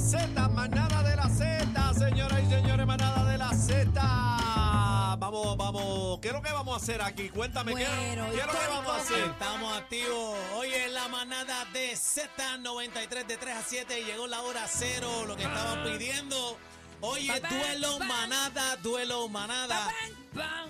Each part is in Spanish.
Z, manada de la Z, señoras y señores, manada de la Z. Vamos, vamos, ¿qué es lo que vamos a hacer aquí? Cuéntame, ¿qué, Bueno, qué es lo que vamos a hacer? Estamos activos. Hoy es la manada de Z93 de 3 a 7 y llegó la hora cero, lo que estaban pidiendo. Pa, pa, duelo pa. manada, duelo manada.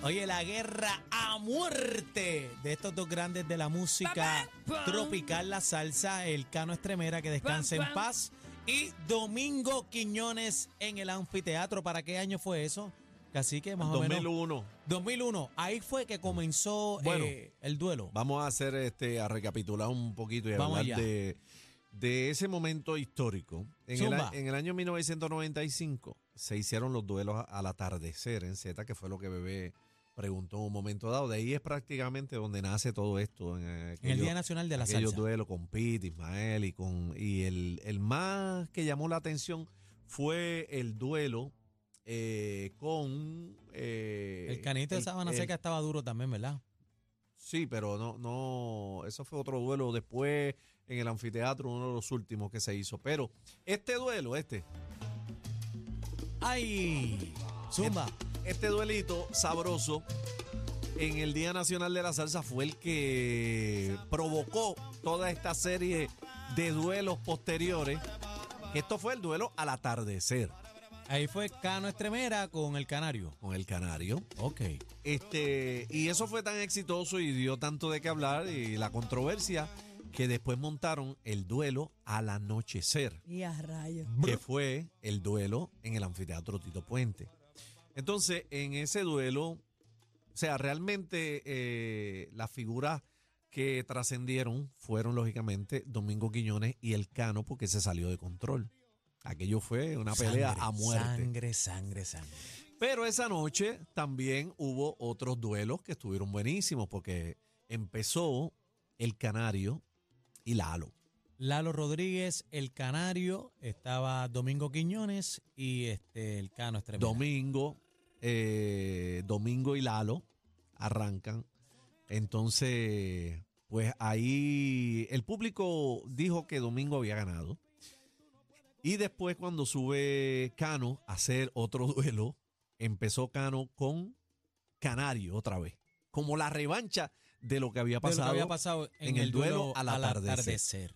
Oye, la guerra a muerte de estos dos grandes de la música Pa, pa, pam. tropical, la salsa, el Cano Estremera, que descanse Pa, en pa. paz, y Domingo Quiñones en el anfiteatro. ¿Para qué año fue eso? Así que más o menos. 2001. 2001. Ahí fue que comenzó Bueno. eh, el duelo. Vamos a hacer este, a recapitular un poquito y Vamos hablar allá. de, de ese momento histórico. En el, en el año 1995 se hicieron los duelos al atardecer en Z, que fue lo que Bebé preguntó en un momento dado. De ahí es prácticamente donde nace todo esto. En, en el Día Nacional de la aquellos Salsa. duelos con Pete, Ismael y con y el, el más que llamó la atención fue el duelo eh, con eh, El canito de Sabana Seca estaba duro también, ¿verdad? Sí, pero no, no, eso fue otro duelo después en el anfiteatro, uno de los últimos que se hizo. Pero este duelo, este, ¡Ay! Zumba. este duelito sabroso en el Día Nacional de la Salsa fue el que provocó toda esta serie de duelos posteriores. Esto fue el duelo al atardecer Ahí fue Cano Estremera con el Canario. con el canario. Ok. Este, y eso fue tan exitoso y dio tanto de qué hablar y la controversia que después montaron el duelo al anochecer. Y a rayos. que fue el duelo en el anfiteatro Tito Puente. Entonces, en ese duelo, o sea, realmente eh, las figuras que trascendieron fueron, lógicamente, Domingo Quiñones y el Cano, porque se salió de control. Aquello fue una pelea Sangre, a muerte. Sangre, sangre, sangre. Pero esa noche también hubo otros duelos que estuvieron buenísimos, porque empezó el Canario y Lalo. Lalo Rodríguez, el Canario, estaba Domingo Quiñones y este el Cano Estremera. Domingo, eh, Domingo y Lalo arrancan. Entonces, pues ahí el público dijo que Domingo había ganado. Y después cuando sube Cano a hacer otro duelo, empezó Cano con Canario otra vez. Como la revancha de lo que había que pasado. había pasado en, en el duelo al atardecer. atardecer.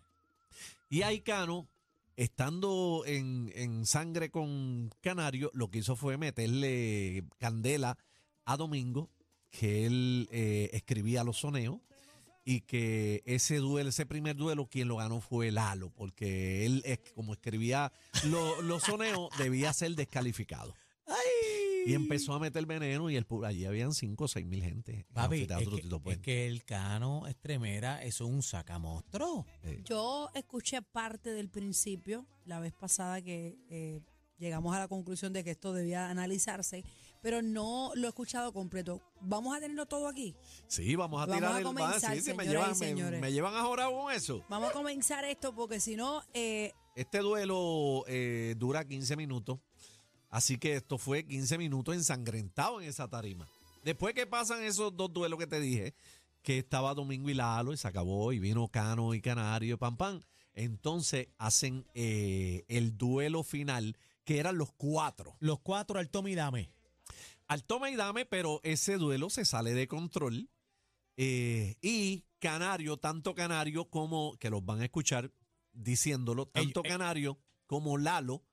Y ahí Cano, estando en, en sangre con Canario, lo que hizo fue meterle candela a Domingo, que él eh, escribía los soneos, y que ese duelo, ese primer duelo, quien lo ganó fue Lalo, porque él, como escribía lo- los soneos, debía ser descalificado. Y empezó a meter veneno y el, allí habían 5 o 6 mil gente. en el Papi, es que, es que el Cano Estremera es un sacamostro. Yo escuché parte del principio, la vez pasada que eh, llegamos a la conclusión de que esto debía analizarse, pero no lo he escuchado completo. ¿Vamos a tenerlo todo aquí? Sí, vamos a Vamos tirar a el comenzar, sí, sí, me, llevan, me- señores. me llevan a jorar con eso. Vamos a comenzar esto porque si no, eh, Este duelo eh, dura 15 minutos, así que esto fue 15 minutos ensangrentado en esa tarima. Después que pasan esos dos duelos que te dije, que estaba Domingo y Lalo y se acabó, y vino Cano y Canario, pam, pam, entonces hacen eh, el duelo final, que eran los cuatro. Los cuatro al Tommy Dame. Al toma y dame, pero ese duelo se sale de control. eh, y Canario, tanto Canario como, que los van a escuchar diciéndolo, tanto eh. Canario como Lalo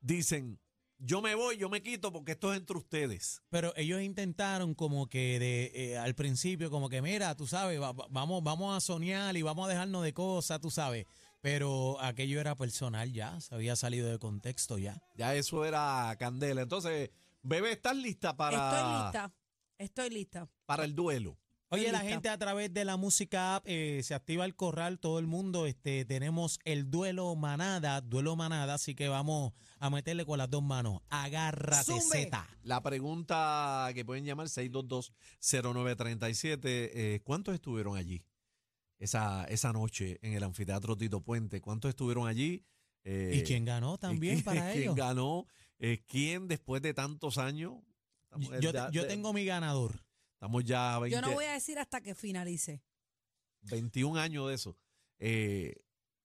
dicen, yo me voy, yo me quito porque esto es entre ustedes. Pero ellos intentaron como que de eh, al principio, como que mira, tú sabes, va- va- vamos, vamos a soñar y vamos a dejarnos de cosas, tú sabes. Pero aquello era personal ya, se había salido de contexto ya. Ya eso era candela. Entonces, bebé, ¿estás lista para, estoy lista. Estoy lista. para el duelo? Oye, la gente a través de la música app eh, se activa el corral, todo el mundo. Este, tenemos el duelo manada, duelo manada, así que vamos a meterle con las dos manos. Agárrate. Z. La pregunta que pueden llamar 622-0937, eh, ¿cuántos estuvieron allí esa, esa noche en el anfiteatro Tito Puente? ¿Cuántos estuvieron allí? Eh, ¿Y quién ganó también ¿quién- para ¿Quién ellos? ganó? Eh, ¿Quién después de tantos años? Yo, tengo mi ganador. Estamos ya a 20, Yo no voy a decir hasta que finalice. 21 años de eso. Eh,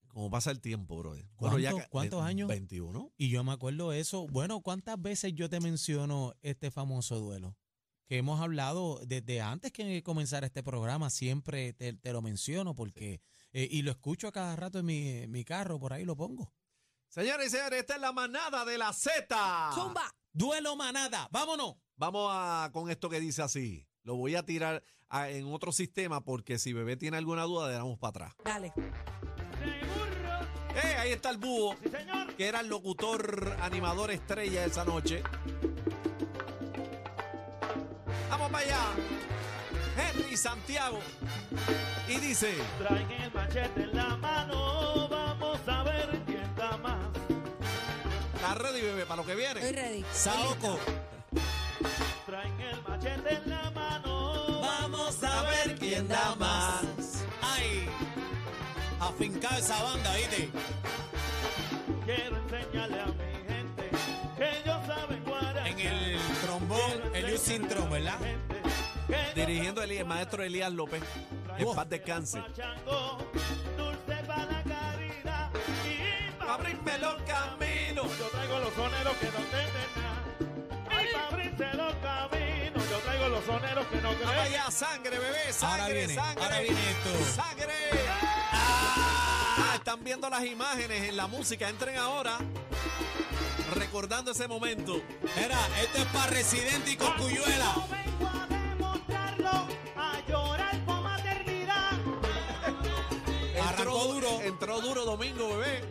Como pasa el tiempo. Bueno, ya ¿Cuántos- ve- años? 21. Y yo me acuerdo de eso. Bueno, ¿cuántas veces yo te menciono este famoso duelo? Que hemos hablado desde antes que comenzara este programa, siempre te, te lo menciono porque, eh, y lo escucho a cada rato en mi, en mi carro, por ahí lo pongo. Señores y señores, esta es la manada de la Z. Zumba. Duelo manada, vámonos. Vamos a con esto que dice así. Lo voy a tirar a- en otro sistema porque si bebé tiene alguna duda, le damos para atrás. Dale. ¡Eh! Ahí está el búho, que era el locutor animador estrella esa noche. Vamos para allá. Henry Santiago. Y dice, Traen el machete en la mano, vamos a ver quién da más. la ready bebé para lo que Estoy viene. ready. Saoco, Traen el machete en la mano, a ver quién da más. Ay, afincado esa banda, ¿viste? Quiero enseñarle a mi gente que ellos saben guaracha. En el trombón, el sin trom, ¿verdad? Dirigiendo el, el maestro Elías López. En Oh. paz descanse. Abrirme los caminos. Yo traigo los soneros que no entienden nada. Los soneros que no creen. allá, sangre, bebé, sangre, Ahora viene, sangre. ahora viene esto. ¡Sangre! Ah, están viendo las imágenes en la música. Entren ahora. Recordando ese momento. Mira, esto es para Residente y Coscuyuela. Yo vengo a demostrarlo, a llorar por maternidad. Arrancó duro. Entró duro domingo, bebé.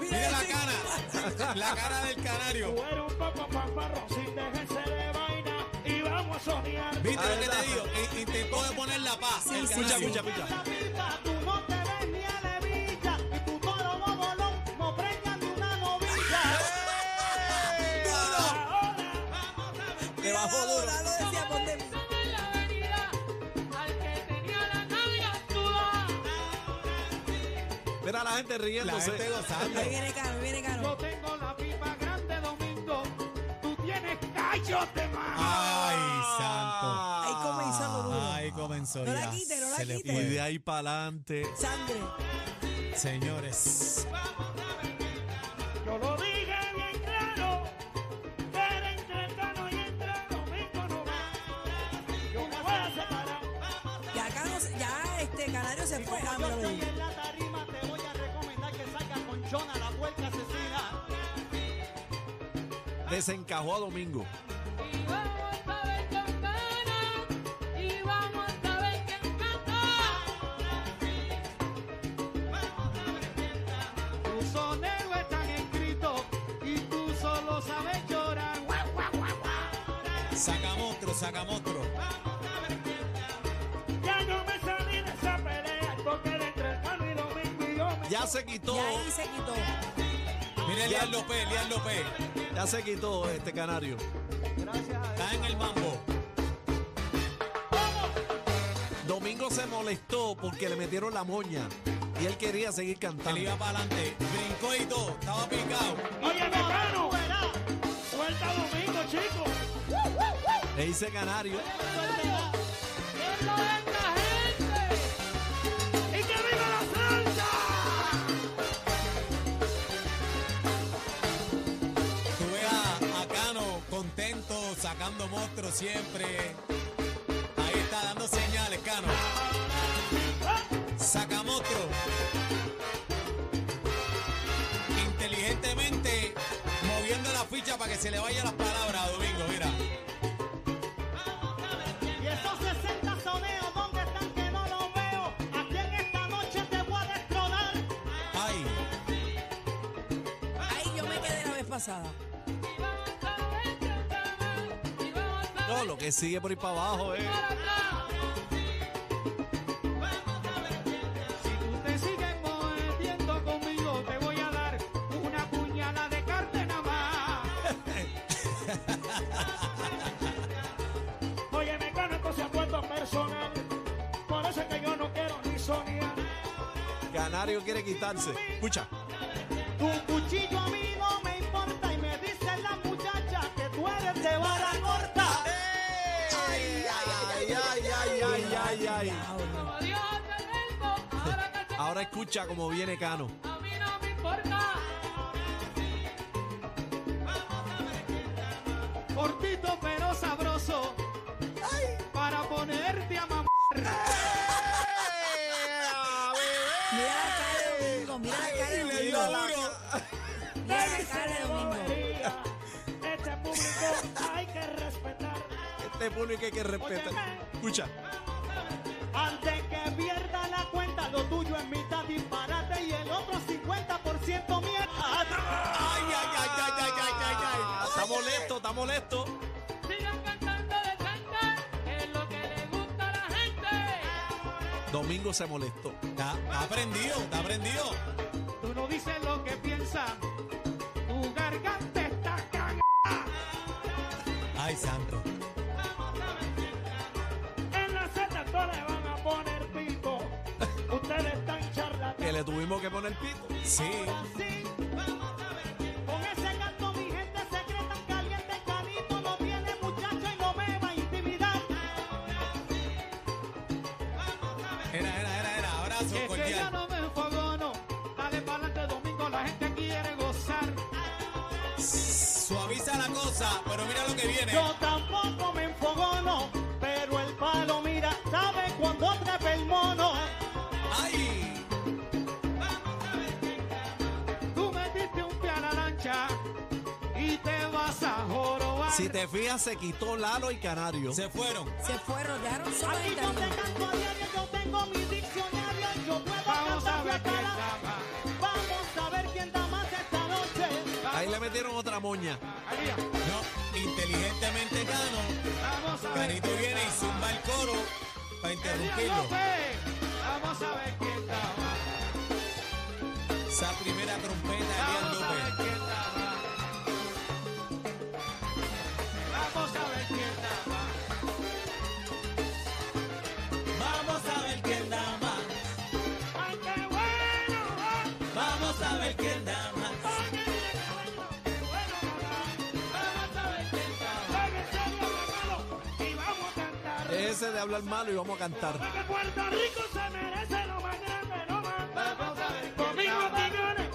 Mira la cara. La cara del canario. Un poco fanfarrón sin dejarse de vaina y vamos a soñar. ¿Viste lo que te digo? Intentó de poner la paz. Escucha, escucha, escucha. La gente La riéndose. gente gozando. Ahí viene Caro, ahí viene yo Caro. tengo la pipa grande domingo, tú tienes de más. Ay, santo. Ahí comenzó duro. Ay, comenzó No la quite, no la Se le quite. Y de ahí para adelante. Sangre. Señores, Yo lo dije Desencajó a domingo. Ahí se quitó. Mira Elian López, Elian López. Ya se quitó este canario. Gracias a Está en el mambo. Domingo se molestó porque le metieron la moña. Y él quería seguir Él cantando. iba para adelante. Brincó y todo. Estaba picado. Oye, Mecano, suelta domingo, chicos. Le dice canario. ¡Y siempre. Ahí está dando señales, Cano. Saca monstruo. Inteligentemente moviendo la ficha para que se le vayan las palabras a Domingo, mira. Y esos 60 soneos, ¿dónde están que no los veo? Aquí en esta noche te voy a destronar. Ay, Ahí yo me quedé la vez pasada. Lo que sigue por ir para abajo, eh. Si tú te sigues moviendo conmigo, te voy a dar una puñalada de carne más. Oye, me gano, esto se ha vuelto personal. Por eso es que yo no quiero ni soñar. Canario quiere quitarse. Escucha. Tu cuchillo a escucha cómo viene Cano. Cortito pero sabroso. Para ponerte a mamar. Mira la cara de Domingo, mira la cara de le dio Domingo. duro. Mira la cara de Domingo. Este público hay que respetar. Este público hay que respetar. Escucha. 50% mierda. Ay, ay, ay, ay, ay, ay, ay, ay. Está molesto, está molesto. Sigan cantando de que es lo que le gusta a la gente. Domingo se molestó. Está, está prendido, está prendido. Tú no dices lo que piensas. Tu garganta está cagada. Ay, santo. Le tuvimos que poner pito. Sí. Sí. Con ese canto mi gente secreta caliente canito no tiene muchacho y no me va a intimidar. Era, era, era, era. Abrazo Es que ya cordial. no me enfogono. Dale para adelante domingo, la gente quiere gozar. Suaviza la cosa, pero mira lo que viene. Yo tampoco me enfogono, pero el palo mira, sabe cuando trepa el mono. Ay. Y te vas a jorobar. Si te fijas, se quitó Lalo y Canario. Se fueron. Se fueron, dejaron solo Aquí en yo te canto a diario, yo tengo mi diccionario y yo puedo Vamos a ver quién da más. Vamos a ver quién da más esta noche. Ahí le metieron otra moña. No, inteligentemente Cano. vamos a ver. Canito viene y zumba el coro para interrumpirlo. Vamos a ver quién da más. Esa primera trompeta, a ver López. De hablar malo y vamos a cantar. Porque Puerto Rico se merece lo más grande, lo más Vamos a ver quién Conmigo, da más. Tigres,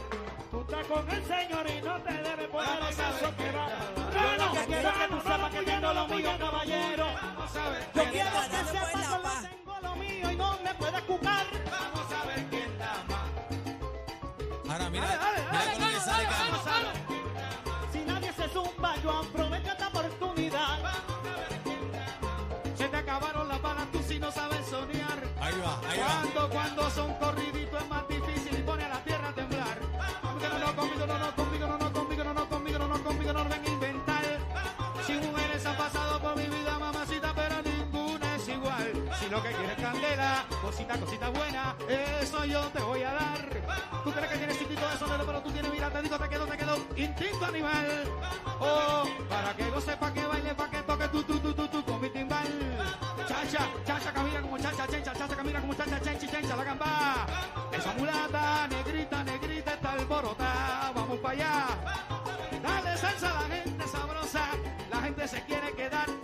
tú estás con el Señor y no te debes poner Vamos en a ver eso que va. Yo lo que quiero es que tú sepas que tengo lo mío, caballero. Vamos a ver Yo quiero que sepas que tengo lo mío y no me puedes. Vamos acabaron las balas, tú si no sabes soñar. Ahí va, ahí va. Cuando, cuando son corriditos es más difícil y pone a la tierra a temblar. No, no, conmigo no, no, conmigo no, no, conmigo no, no, conmigo no, no, conmigo no, ven a inventar. Si mujeres han pasado por mi vida, mamacita, pero ninguna es igual. Si lo que quieres es candela, cosita, cosita buena, eso yo te voy a dar. Tú crees que tienes instinto de sonero, pero tú tienes, mira, te digo, te quedo, te quedo, instinto animal. Oh, para que lo sepa que baile, para que toque tú, tú, tú, allá. Dale salsa a la gente sabrosa, la gente se quiere quedar.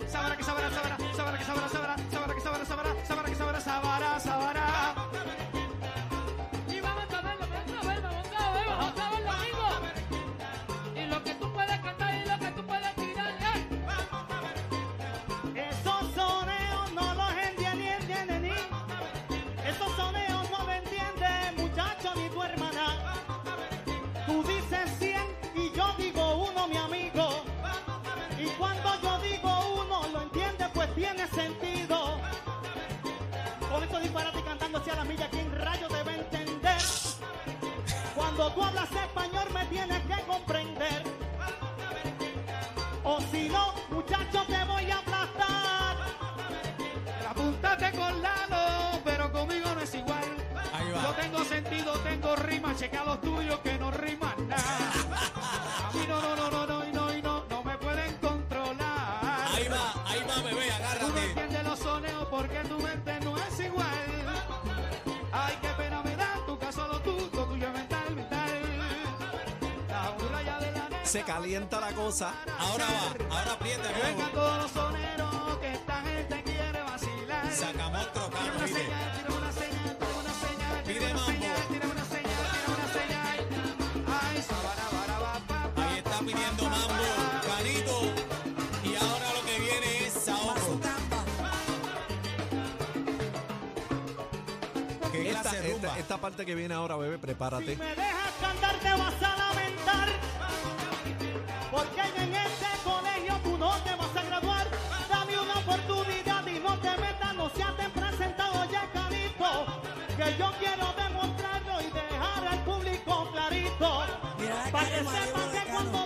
Se calienta la cosa. Ahora va, ahora aprieta, Que vengan todos los soneros, que esta gente quiere vacilar. Sacamos carro, una mire. señal, tira una señal, tira una señal, Pide tira una mambo. señal, tira una señal, tira una señal. Ay, bara, ba, Ahí está pidiendo mambo. Canito. Y ahora lo que viene es. ¿Qué Esta, esta- esta parte que viene ahora, bebé, Si prepárate. me dejas cantar te vas a lamentar que sepan que cuando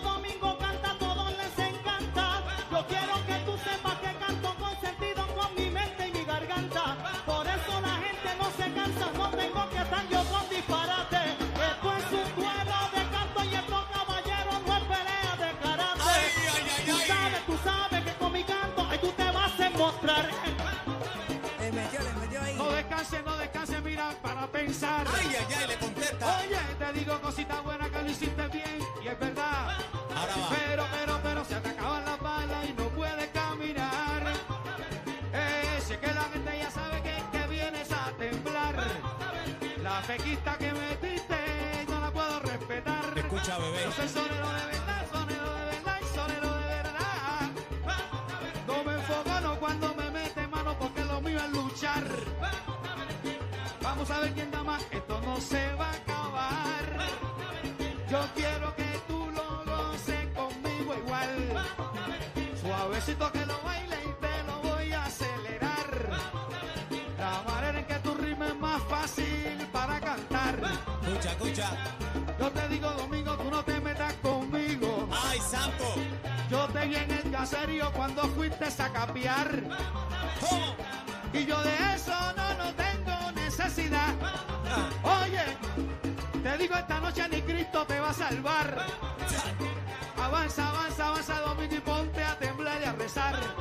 La fequista que metiste no la puedo respetar. Escucha, bebé. Yo soy sonero de verdad, sonero de verdad y sonero de verdad. No me enfoco cuando me mete mano porque lo mío es luchar. Vamos a ver quién Escucha, escucha. Yo te digo, Domingo, tú no te metas conmigo. Ay, santo. Yo te vi en el caserío cuando fuiste a capiar. Y yo de eso no, no tengo necesidad. Oye, te digo esta noche ni Cristo te va a salvar. Avanza, avanza, avanza, Domingo, y ponte a temblar y a rezar.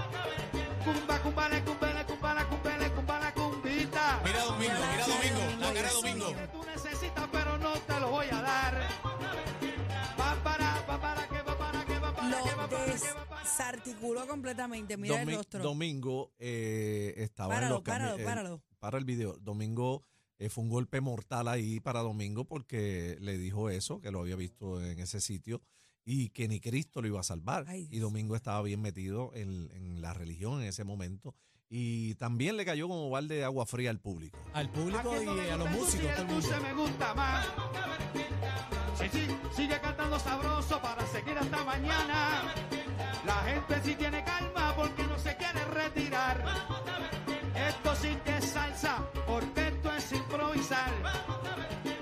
Desarticuló completamente. Mira el Domi- rostro. Domingo eh, estaba en Páralo, los cami- páralo, eh, páralo. para el video. Domingo eh, fue un golpe mortal ahí para Domingo porque le dijo eso, que lo había visto en ese sitio y que ni Cristo lo iba a salvar. Ay, y. Domingo estaba bien metido en, en la religión en ese momento y también le cayó como balde de agua fría al público. Al público y a los el músicos, todo el el mundo. me gusta más. Sí, sí, sigue cantando sabroso para seguir hasta mañana. Gente sí tiene calma porque no se quiere retirar. Esto sí que es salsa, porque esto es improvisar.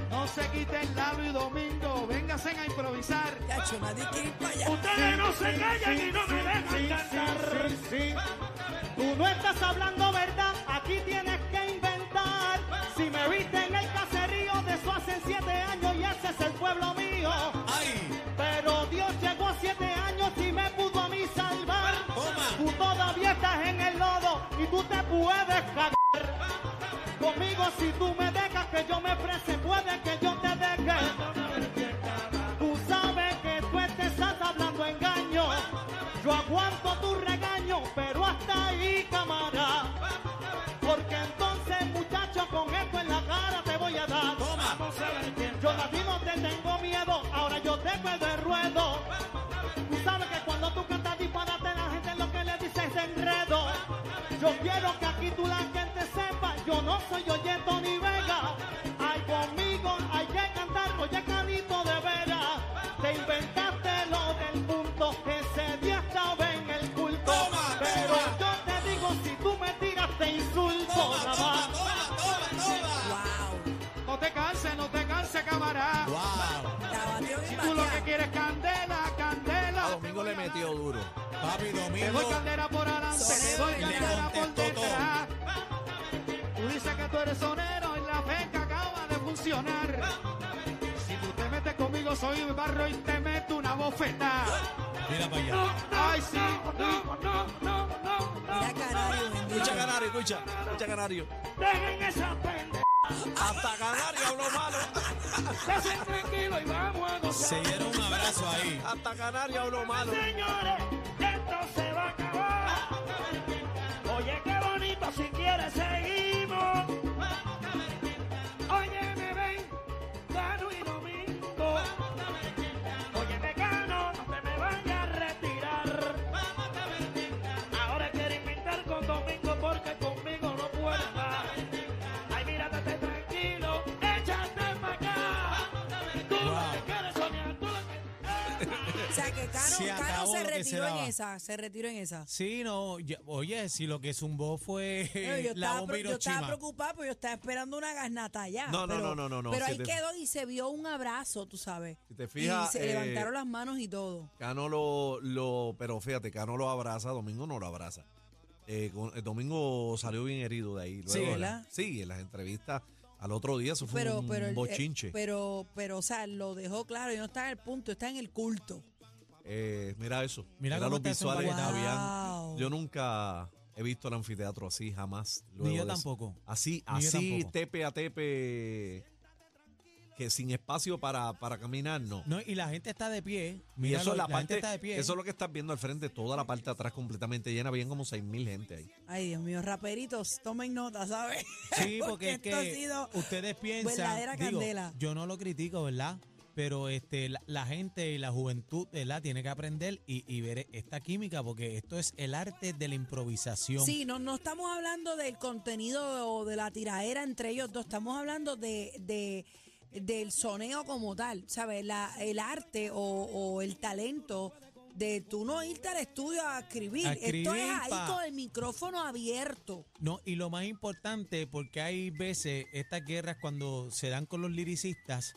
No se quiten Lalo y Domingo, vénganse a improvisar. Para allá. Ustedes no se callan y no me dejan cantar. Tú no estás hablando verdad, aquí tienes puedes cagar. Conmigo si tú me dejas que yo me prese, puede que yo te deje. Tú sabes que tú te estás hablando engaño. Yo aguanto tu regaño, pero hasta ahí, cámara. Porque entonces, muchacho, con esto en la cara te voy a dar. Toma. Yo a ti no te tengo miedo, ahora yo te puedo el ruedo. No te canses, no te canses, camarada. Wow. Si tú lo que quieres es candela, candela. A Domingo le metió duro. Papi, Te Domingo. doy candela por adelante, te doy Le candela por detrás. Tú dices que tú eres sonero y la feca acaba de funcionar. Si tú te metes conmigo, soy un barro y te meto una bofeta. Mira para allá. Ay, sí. No, no, no, no, Mira Canario. Escucha Canario, escucha, escucha Canario. Dejen esa pendeja. Hasta Canario habló malo. Estén tranquilos y vamos a gozar. Se dieron un abrazo ahí. Hasta Canaria habló malo. Señores, esto se va a acabar. Oye, qué bonito, si quieres seguimos. Se retiró en daba. esa, se retiró en esa. Sí, no, ya- oye, si lo que zumbó fue yo, la estaba, bomba pre- yo estaba Hiroshima. preocupada porque yo estaba esperando una garnata allá. No, no, pero, no, no, no, no, Pero si ahí te- quedó y se vio un abrazo, tú sabes. Si te fijas, y se eh, levantaron las manos y todo. Cano lo, lo, pero fíjate, Cano lo abraza, Domingo no lo abraza. Eh, con- el Domingo salió bien herido de ahí. Sí, ¿verdad? sí, en las entrevistas al otro día, eso fue Pero, un pero, el- eh, bochinche. pero, pero, o sea, lo dejó claro. Y no está en el punto, está en el culto. Eh, mira eso. Mira Mira, los visuales. Wow. Yo nunca he visto el anfiteatro así, jamás. Ni yo tampoco. Así, Ni así, tampoco. tepe a tepe, que sin espacio para, para caminar, no. No, y la gente está de pie. y Míralo, eso es la, gente parte, está de pie. eso es lo que estás viendo al frente, toda la parte de atrás completamente llena, habían como seis mil gente ahí. Ay, Dios mío, raperitos, tomen nota, ¿sabes? Sí, porque es que ustedes piensan, verdadera digo, candela. yo no lo critico, ¿verdad? Pero este, la, la gente y la juventud, ¿verdad? Tiene que aprender y, y ver esta química porque esto es el arte de la improvisación. Sí, no, no estamos hablando del contenido o de la tiraera entre ellos dos, estamos hablando de, de- del soneo como tal, ¿sabes? La, el arte o, o el talento de tú no irte al estudio a escribir. A Esto es ahí pa. con el micrófono abierto. No, y lo más importante, porque hay veces estas guerras cuando se dan con los liricistas,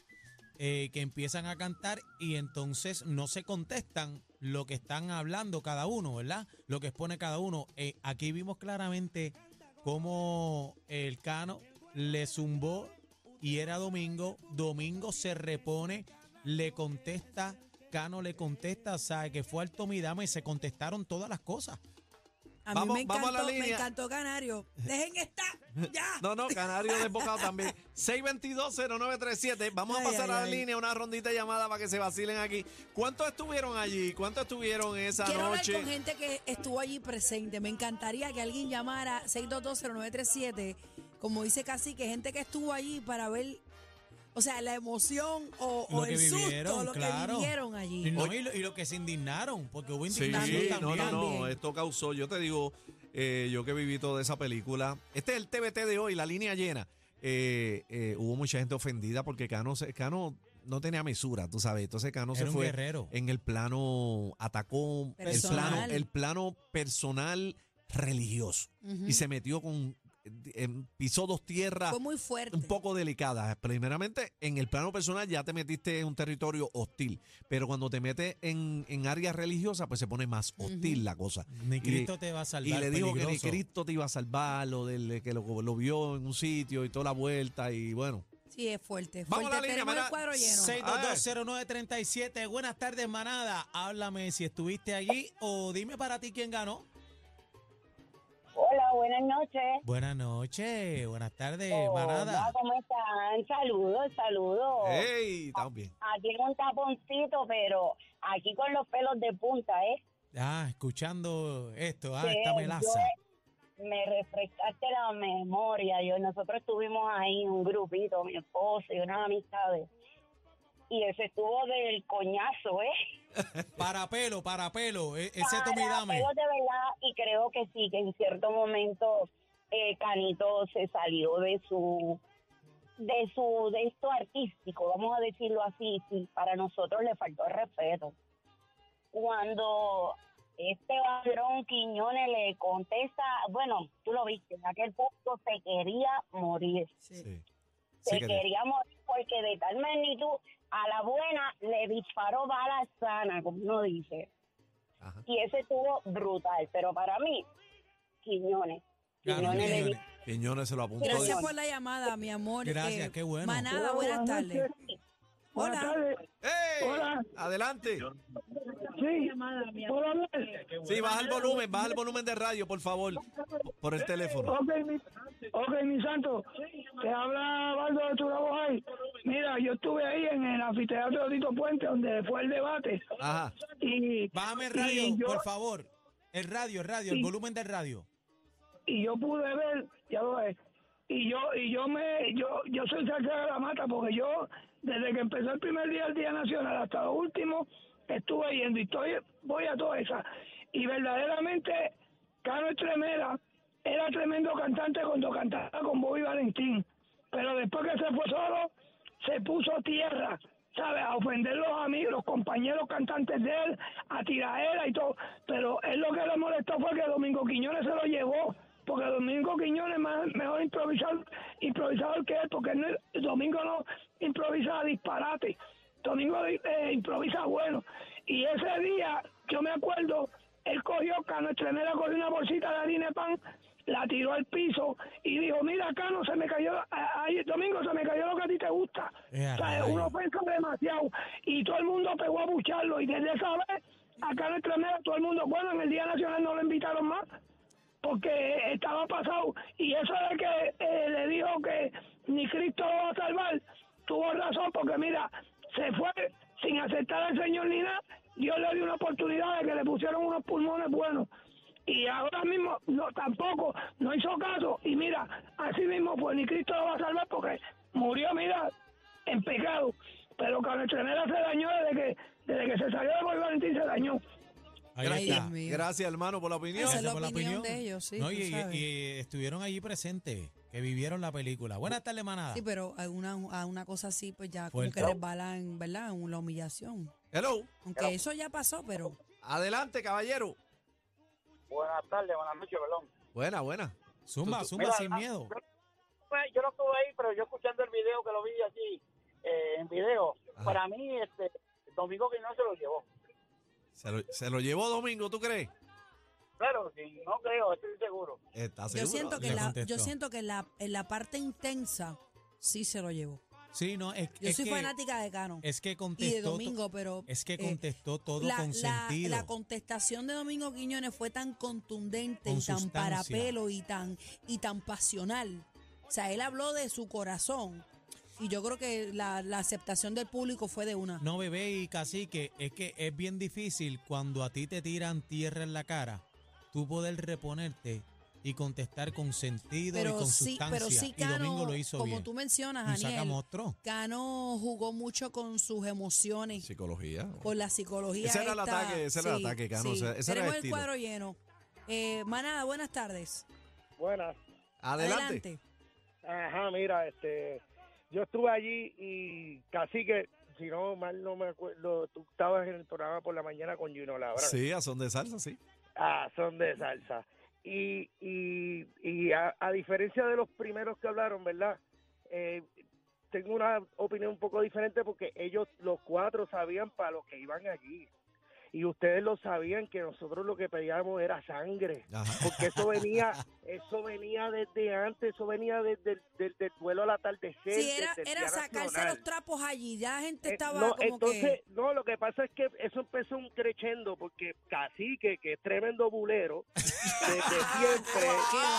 eh, que empiezan a cantar y entonces no se contestan lo que están hablando cada uno, ¿verdad? Lo que expone cada uno. Eh, aquí vimos claramente cómo el Cano le zumbó y era Domingo. Domingo se repone, le contesta, Cano le contesta, sabe que fue al Tomidama y se contestaron todas las cosas. A Vamos- mí me vamos a la encantó, me línea. encantó Canario. Dejen estar, ya. No, no, Canario desbocado también. 6220937. Vamos a pasar ay, a la ay. línea, una rondita llamada para que se vacilen aquí. ¿Cuántos estuvieron allí? ¿Cuántos estuvieron esa Quiero hablar noche? con gente que estuvo allí presente. Me encantaría que alguien llamara 6220937, como dice casi que gente que estuvo allí para ver, o sea, la emoción o, el vivieron, susto, lo claro. que vivieron allí. Y, no, y, lo, y lo que se indignaron, porque hubo Sí, indignación no, también. no, no. También. Esto causó, yo te digo, eh, yo que viví toda esa película. Este es el TBT de hoy, la línea llena. Eh, eh, hubo mucha gente ofendida porque Cano, Cano no tenía mesura, tú sabes. Entonces Cano se Era fue guerrero. en el plano, atacó el plano, el plano personal religioso. Y se metió con, eh, pisó dos tierras Fue muy fuerte. un poco delicadas. Primeramente, en el plano personal ya te metiste en un territorio hostil, pero cuando te metes en, en áreas religiosas, pues se pone más hostil la cosa. Ni Y- te va a salvar. Y le dijo que ni. Cristo te iba a salvar, lo del, que lo, lo vio en un sitio y toda la vuelta y bueno. Sí, es fuerte. Vamos a fuerte. la línea, lleno. 6220937. Buenas tardes, manada. Háblame si estuviste allí o dime para ti quién ganó. Buenas noches. Buenas noches, buenas tardes, Hola, manada. ¿cómo están? Saludos, saludos. ¡Ey! Estamos bien. Aquí en un taponcito, pero aquí con los pelos de punta, ¿eh? Ah, escuchando esto, ah, esta melaza. me refrescaste la memoria. Yo, nosotros estuvimos ahí, un grupito, mi esposo y unas amistades. Y ese estuvo del coñazo, ¿eh? Para pelo, para pelo, e- ese Para tomidame. pelos de verdad, y creo que sí, que en cierto momento eh, Canito se salió de su de su de esto artístico, vamos a decirlo así, sí, para nosotros le faltó el respeto. Cuando este ladrón Quiñones le contesta, bueno, tú lo viste, en aquel punto se quería morir, Sí. Sí. se Sí que- quería morir porque de tal magnitud a la buena le disparó bala sana, como uno dice Ajá. y ese estuvo brutal. Pero para mí, Quiñones. Claro, Quiñones Quiñones. se lo apuntó. Gracias por la llamada, mi amor. Gracias, Eh, qué bueno. Manada, buenas tardes. Buenas Hola. tardes. ¡Ey! Hola. Adelante. Sí. Sí, baja el volumen, baja el volumen de radio, por favor, por el teléfono. Ok, mi, Ok, mi santo, te habla Baldo de Turabojay. Mira, yo estuve ahí en el anfiteatro de Tito Puente, donde fue el debate. Ajá. Y, Bájame el y radio, yo, por favor. El radio, el radio, el volumen del radio. y yo pude ver, ya lo ves, y yo, y yo me, yo, yo soy salsa de la mata, porque yo, desde que empezó el primer día del Día Nacional hasta lo último, estuve yendo y estoy, voy a toda esa. Y verdaderamente, Cano Estremera era tremendo cantante cuando cantaba con Bobby Valentín, pero después que se fue solo, se puso tierra, ¿sabes? A ofender los amigos, los compañeros cantantes de él, a tiraera y todo. Pero él lo que le molestó fue que Domingo Quiñones se lo llevó, porque Domingo Quiñones es mejor improvisador, improvisador que él, porque Domingo no improvisa disparate, Domingo eh, improvisa bueno. Y ese día, yo me acuerdo, él cogió, Cano Estremera cogió una bolsita de harina pan, la tiró al piso y dijo, mira, Cano, se me cayó, a- ahí, Domingo, se me cayó lo que a ti te gusta. A O sea, rayos. una ofensa demasiado. Y todo el mundo pegó a bucharlo. Y desde esa vez, acá en Estremera, todo el mundo, bueno, en el Día Nacional no lo invitaron más, porque estaba pasado. Y eso de que eh, le dijo que ni Cristo lo va a salvar, tuvo razón, porque mira, se fue sin aceptar al Señor ni nada. Dios le dio una oportunidad de que le pusieron unos pulmones buenos. Y ahora mismo no tampoco, no hizo caso. Y mira, así mismo pues ni Cristo lo va a salvar porque murió, mira, en pecado. Pero Carlos Trenera se dañó desde que, desde que se salió de Boy Valentín se dañó. Ahí está. Gracias, hermano, por la opinión. Esa es la por la opinión de ellos, sí, No, y, estuvieron allí presentes, que vivieron la película. Buenas tardes, manada. Sí, pero a una, a una cosa así, pues ya como que resbalan, ¿verdad? En la humillación. Hello. Aunque eso ya pasó, pero Adelante, caballero. Buenas tardes, buenas noches, perdón. Buena, buena. Zumba, Tú- tú- zumba Mira, sin ah, miedo. Pues, yo no estuve ahí, pero yo escuchando el video que lo vi allí eh, en video, Ajá. para mí, este, Domingo que no se lo llevó. Se lo, se lo llevó Domingo, ¿tú crees? Claro, sí, no creo, estoy seguro. ¿Estás yo seguro? siento que Le la, yo siento que la, en la parte intensa sí se lo llevó. Sí, no, es, Yo es soy que, fanática de Cano es que y contestó. de to- Domingo, pero Es que eh, contestó todo la, con sentido. la contestación de Domingo Quiñones fue tan contundente Con y tan sustancia. para pelo y tan y tan pasional. O sea, él habló de su corazón y yo creo que la, la aceptación del público fue de una. No, bebé y cacique, es que es bien difícil cuando a ti te tiran tierra en la cara, tú poder reponerte y contestar con sentido y con sí, sustancia. pero sí, y Domingo Cano, lo hizo como bien. tú mencionas, Daniel. Cano jugó mucho con sus emociones, Psicología. con la psicología. Ese era el esta- ataque, ese era el ataque, Cano, ese- ese era el Tenemos el cuadro lleno. Eh, Manada, buenas tardes. Buenas. Adelante. Ajá, mira, este, yo estuve allí y casi que, si no mal no me acuerdo, tú estabas en el programa por la mañana con Juno Labra. Sí, a son de salsa, sí. Ah, son de salsa. Y, y, y a, a diferencia de los primeros que hablaron, ¿verdad? Eh, tengo una opinión un poco diferente porque ellos, los cuatro, sabían para lo que iban allí. Y ustedes lo sabían que nosotros lo que pedíamos era sangre. Porque eso venía, eso venía desde antes, eso venía desde el duelo al atardecer. Sí, era, era sacarse Nacional. los trapos allí. Ya la gente Eh, estaba no, como entonces, que. no, lo que pasa es que eso empezó un creciendo porque Cacique, que es tremendo bulero, desde siempre,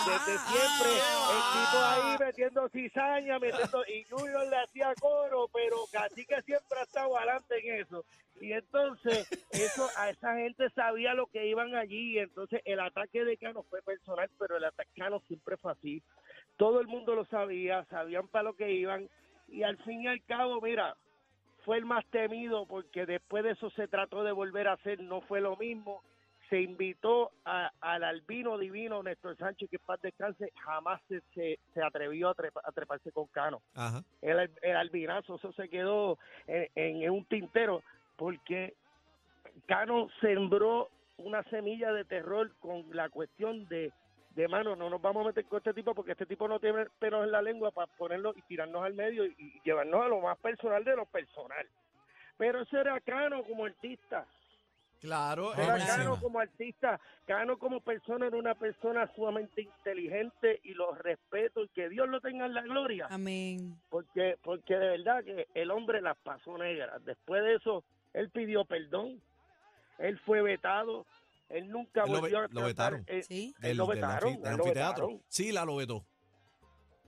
desde siempre, el tipo ahí metiendo cizaña, metiendo, y Junior le hacía coro, pero Cacique siempre ha estado adelante en eso. Y entonces, eso a esa gente sabía lo que iban allí, entonces el ataque de Cano fue personal, pero el Cano siempre fue así. Todo el mundo lo sabía, sabían para lo que iban, y al fin y al cabo, mira, fue el más temido porque después de eso se trató de volver a hacer, no fue lo mismo. Se invitó a- al albino divino Néstor Sánchez, que en paz descanse, jamás se, se, se atrevió a, trepa- a treparse con Cano. Ajá. El, al- el albinazo, eso se quedó en, en- en un tintero porque Cano sembró una semilla de terror con la cuestión de, de mano, no nos vamos a meter con este tipo porque este tipo no tiene pelos en la lengua para ponerlo y tirarnos al medio y, y llevarnos a lo más personal de lo personal. Pero ese era Cano como artista. Claro. Era Cano como artista, Cano como persona era una persona sumamente inteligente y lo respeto y que Dios lo tenga en la gloria Amén. porque porque de verdad que el hombre las pasó negras. Después de eso, él pidió perdón, él fue vetado, él nunca Lo volvió a lo vetaron. eh, Sí. él lo vetaron, del lo anfiteatro. vetaron. Sí, la lo vetó.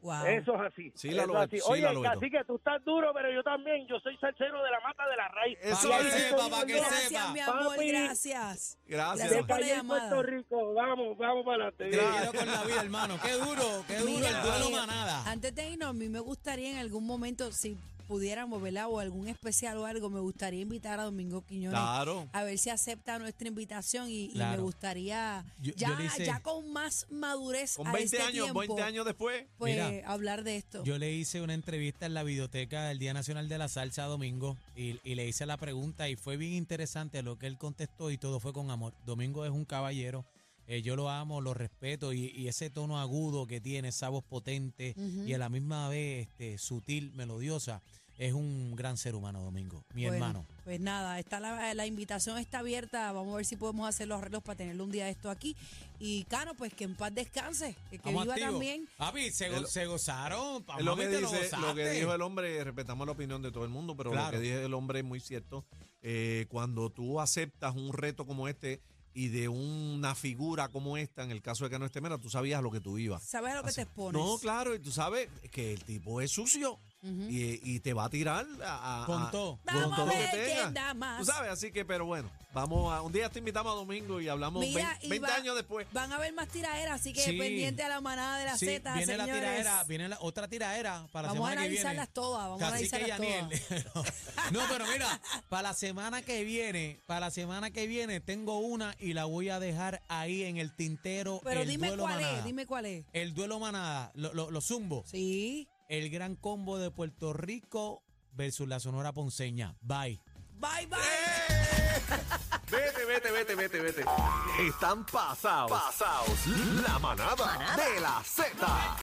Wow. Eso es así. Sí, la Lobeto, así. sí, Oye, la así que tú estás duro, pero yo también. Yo soy salsero de la mata de la raíz. Eso es. sí sepa, soy pa' que. Gracias, sepa. mi amor, Papi. gracias. Gracias. De por la llamada. Puerto Rico. Vamos, vamos para adelante. Te quiero con la vida, hermano. Qué duro, qué duro Mira, el duelo manada. Antes de irnos, a mí me gustaría en algún momento, si pudiéramos, ¿verdad? O algún especial o algo, me gustaría invitar a Domingo Quiñones. Claro. A ver si acepta nuestra invitación y, y me gustaría Yo- ya, yo le hice- ya con más madurez Con a 20 este años, tiempo, 20 años después. pues Mira, hablar de esto. Yo le hice una entrevista en la videoteca del Día Nacional de la Salsa Domingo y, y le hice la pregunta y fue bien interesante lo que él contestó y todo fue con amor. Domingo es un caballero, eh, yo lo amo, lo respeto y, y ese tono agudo que tiene, esa voz potente y a la misma vez este, sutil, melodiosa, es un gran ser humano, Domingo, mi Bueno, hermano. Pues nada, está la, la invitación está abierta. Vamos a ver si podemos hacer los arreglos para tenerle un día de esto aquí. Y Cano, pues que en paz descanse, que, que viva también. Papi, se, go- El- se gozaron. pa- Es lo que, dice, lo que dijo el hombre, respetamos la opinión de todo el mundo, pero Claro. lo que dice el hombre es muy cierto. Eh, cuando tú aceptas un reto como este y de una figura como esta, en el caso de que no esté mera, tú sabías lo que tú ibas. ¿Sabes a lo que te expones? No, claro, y tú sabes que el tipo es sucio Y, y te va a tirar a, a- Con a- todo. con Vamos todo a lo ver que tenga. quién da más. Tú sabes, así que, pero bueno, vamos a, un día te invitamos a Domingo y hablamos Mira, 20, y 20 va- años después. Van a haber más tiraderas, así que Sí. pendiente a la manada de la Sí, Z, viene la señores. tiraera, viene la otra tiraera para la Vamos a semana que viene. analizarlas todas, vamos a Cacique analizarlas Aniel. no, pero mira, para la semana que viene, para la semana que viene tengo una y la voy a dejar ahí en el tintero. Pero el dime duelo cuál manada. es, dime cuál es. El duelo manada, lo, lo, lo zumbo. Sí. El gran combo de Puerto Rico versus la Sonora Ponceña. Bye. Bye, bye. Vete, vete, vete, vete, vete. Están pasados. Pasados. La manada de la Z.